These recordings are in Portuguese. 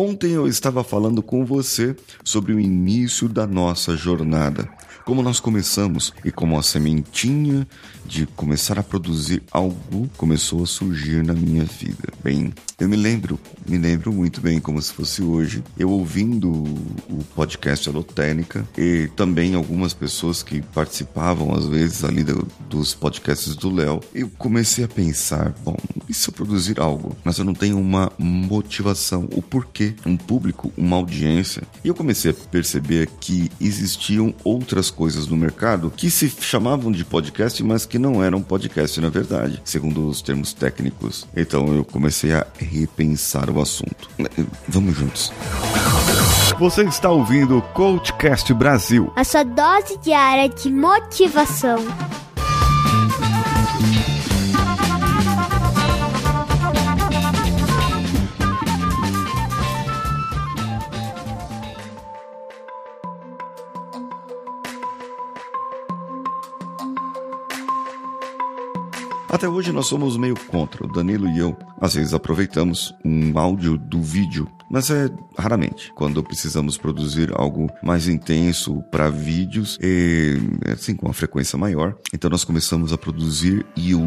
Ontem eu estava falando com você sobre o início da nossa jornada como nós começamos e como a sementinha de começar a produzir algo começou a surgir na minha vida. Bem, eu me lembro, me lembro muito bem como se fosse hoje, eu ouvindo o podcast Alotênica e também algumas pessoas que participavam às vezes ali do, dos podcasts do Léo, eu comecei a pensar, bom, e se eu produzir algo, mas eu não tenho uma motivação, o porquê, um público, uma audiência. E eu comecei a perceber que existiam outras coisas no mercado que se chamavam de podcast, mas que não eram podcast na verdade, segundo os termos técnicos. Então eu comecei a repensar o assunto. Vamos juntos. Você está ouvindo o Coachcast Brasil a sua dose diária de motivação. Até hoje nós somos meio contra, o Danilo e eu. Às vezes aproveitamos um áudio do vídeo mas é raramente. Quando precisamos produzir algo mais intenso para vídeos, e, assim, com uma frequência maior, então nós começamos a produzir e o,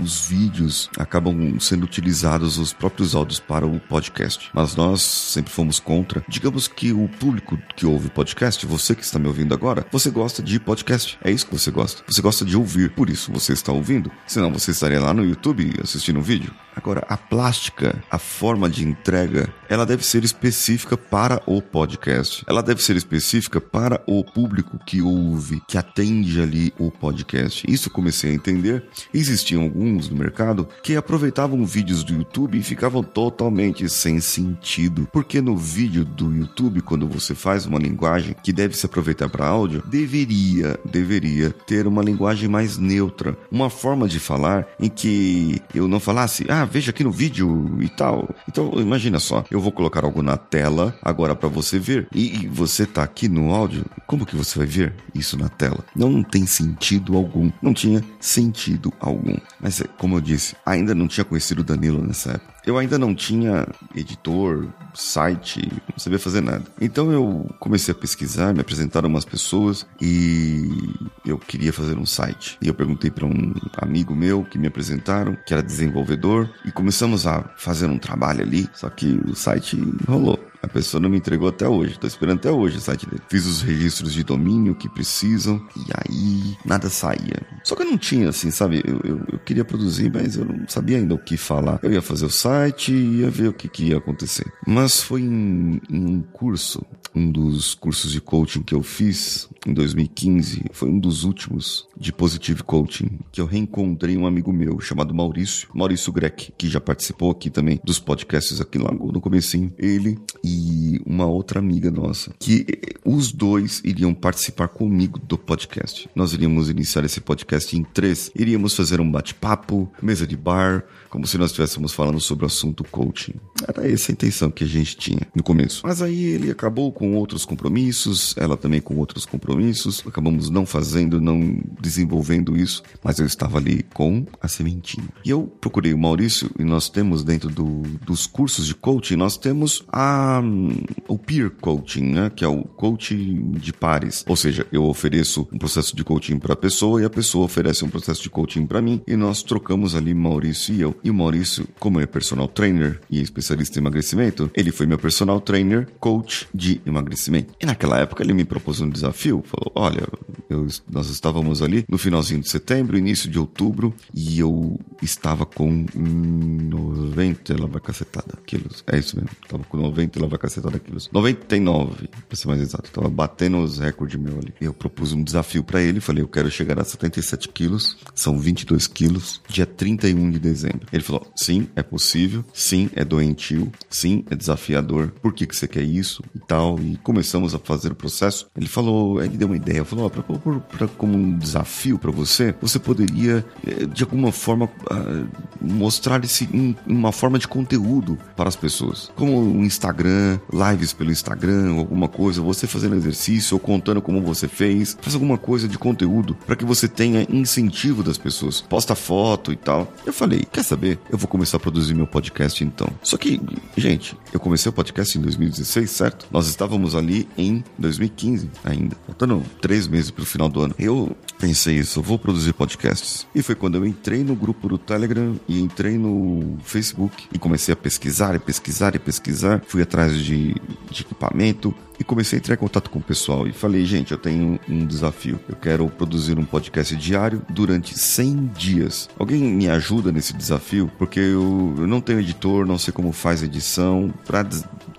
os vídeos acabam sendo utilizados os próprios áudios para o podcast. Mas nós sempre fomos contra. Digamos que o público que ouve podcast, você que está me ouvindo agora, você gosta de podcast. É isso que você gosta. Você gosta de ouvir, por isso você está ouvindo. Senão você estaria lá no YouTube assistindo um vídeo. Agora, a plástica, a forma de entrega, ela deve ser específica para o podcast. Ela deve ser específica para o público que ouve, que atende ali o podcast. Isso eu comecei a entender. Existiam alguns no mercado que aproveitavam vídeos do YouTube e ficavam totalmente sem sentido. Porque no vídeo do YouTube, quando você faz uma linguagem que deve se aproveitar para áudio, deveria, deveria ter uma linguagem mais neutra, uma forma de falar em que eu não falasse, ah, veja aqui no vídeo e tal. Então, imagina só, eu vou colocar algo na tela agora para você ver e, e, você tá aqui no áudio, como que você vai ver isso na tela? Não, não tem sentido algum. Não tinha sentido algum. Mas, é, como eu disse, ainda não tinha conhecido o Danilo nessa época. Eu ainda não tinha editor, site, não sabia fazer nada. Então eu comecei a pesquisar, me apresentaram umas pessoas e eu queria fazer um site. E eu perguntei para um amigo meu que me apresentaram, que era desenvolvedor, e começamos a fazer um trabalho ali, só que o site rolou. A pessoa não me entregou até hoje. Tô esperando até hoje o site dele. Fiz os registros de domínio que precisam e aí nada saía. Só que eu não tinha, assim, sabe? Eu, eu, eu queria produzir, mas eu não sabia ainda o que falar. Eu ia fazer o site e ia ver o que, que ia acontecer. Mas foi em, em um curso, um dos cursos de coaching que eu fiz em 2015, foi um dos últimos de Positive Coaching, que eu reencontrei um amigo meu chamado Maurício, Maurício Greck, que já participou aqui também dos podcasts aqui logo no comecinho. Ele e uma outra amiga nossa, que os dois iriam participar comigo do podcast. Nós iríamos iniciar esse podcast em três. Iríamos fazer um bate-papo, mesa de bar, como se nós estivéssemos falando sobre o assunto coaching. Era essa a intenção que a gente tinha no começo. Mas aí ele acabou com outros compromissos, ela também com outros compromissos. Acabamos não fazendo, não desenvolvendo isso, mas eu estava ali com a sementinha. E eu procurei o Maurício e nós temos dentro do, dos cursos de coaching, nós temos a o peer coaching, né, que é o coaching de pares. Ou seja, eu ofereço um processo de coaching para a pessoa e a pessoa oferece um processo de coaching para mim e nós trocamos ali Maurício e eu. E o Maurício, como é personal trainer e especialista em emagrecimento, ele foi meu personal trainer, coach de emagrecimento. E naquela época ele me propôs um desafio, falou: "Olha, eu, nós estávamos ali no finalzinho de setembro, início de outubro, e eu estava com 90 lava cacetada quilos. É isso mesmo, estava com 90 lava cacetada quilos. 99, para ser mais exato. Estava batendo os recordes meu ali. Eu propus um desafio para ele, falei, eu quero chegar a 77 quilos, são 22 quilos, dia 31 de dezembro. Ele falou, sim, é possível, sim, é doentio, sim, é desafiador, por que, que você quer isso e tal. E começamos a fazer o processo. Ele falou, ele deu uma ideia, falou, ó, oh, por, pra, como um desafio para você, você poderia, eh, de alguma forma, uh, mostrar esse, um, uma forma de conteúdo para as pessoas. Como o Instagram, lives pelo Instagram, alguma coisa, você fazendo exercício ou contando como você fez, faz alguma coisa de conteúdo para que você tenha incentivo das pessoas. Posta foto e tal. Eu falei, quer saber? Eu vou começar a produzir meu podcast então. Só que, gente, eu comecei o podcast em 2016, certo? Nós estávamos ali em 2015 ainda, faltando três meses para final do ano. Eu pensei isso, eu vou produzir podcasts. E foi quando eu entrei no grupo do Telegram e entrei no Facebook e comecei a pesquisar e pesquisar e pesquisar. Fui atrás de, de equipamento, e comecei a entrar em contato com o pessoal e falei, gente, eu tenho um desafio. Eu quero produzir um podcast diário durante 100 dias. Alguém me ajuda nesse desafio? Porque eu, eu não tenho editor, não sei como faz edição. Para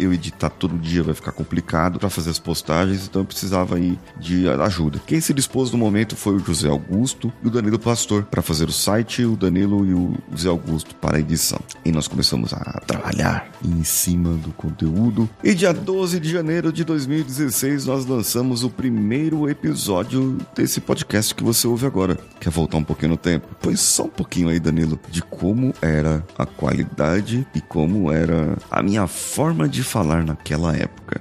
eu editar todo dia vai ficar complicado para fazer as postagens, então eu precisava aí de ajuda. Quem se dispôs no momento foi o José Augusto e o Danilo Pastor para fazer o site, o Danilo e o José Augusto para a edição. E nós começamos a trabalhar em cima do conteúdo. E dia 12 de janeiro de 2016 nós lançamos o primeiro episódio desse podcast que você ouve agora. Quer voltar um pouquinho no tempo? Pois só um pouquinho aí, Danilo, de como era a qualidade e como era a minha forma de falar naquela época.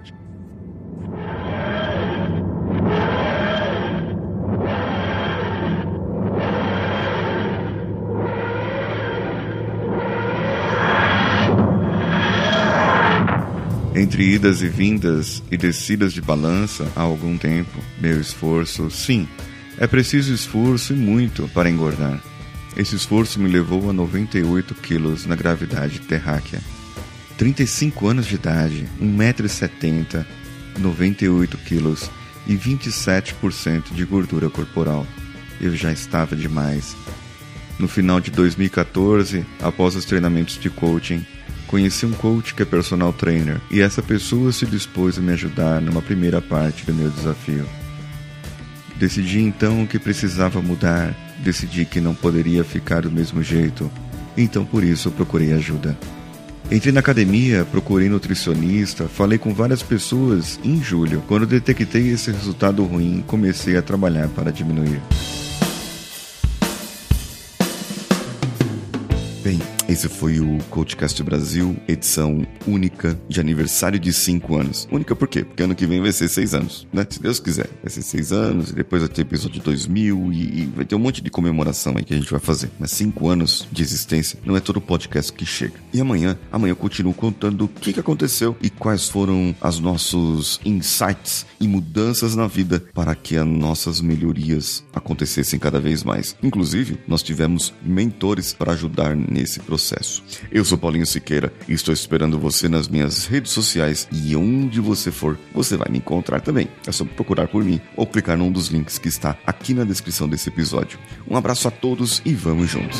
Entre idas e vindas e descidas de balança há algum tempo, meu esforço, sim, é preciso esforço e muito para engordar. Esse esforço me levou a 98 quilos na gravidade terráquea. 35 anos de idade, 1,70m, 98 quilos e 27% de gordura corporal. Eu já estava demais. No final de 2014, após os treinamentos de coaching, Conheci um coach que é personal trainer e essa pessoa se dispôs a me ajudar numa primeira parte do meu desafio. Decidi então que precisava mudar, decidi que não poderia ficar do mesmo jeito, então por isso procurei ajuda. Entrei na academia, procurei nutricionista, falei com várias pessoas em julho. Quando detectei esse resultado ruim, comecei a trabalhar para diminuir. Bem, esse foi o Coachcast Brasil, edição única de aniversário de 5 anos. Única por quê? Porque ano que vem vai ser 6 anos, né? Se Deus quiser. Vai ser 6 anos, e depois vai ter episódio 2000 e, e vai ter um monte de comemoração aí que a gente vai fazer. Mas 5 anos de existência não é todo podcast que chega. E amanhã, amanhã eu continuo contando o que, que aconteceu e quais foram os nossos insights e mudanças na vida para que as nossas melhorias acontecessem cada vez mais. Inclusive, nós tivemos mentores para ajudar nesse processo processo. Eu sou Paulinho Siqueira e estou esperando você nas minhas redes sociais e onde você for, você vai me encontrar também. É só procurar por mim ou clicar num dos links que está aqui na descrição desse episódio. Um abraço a todos e vamos juntos.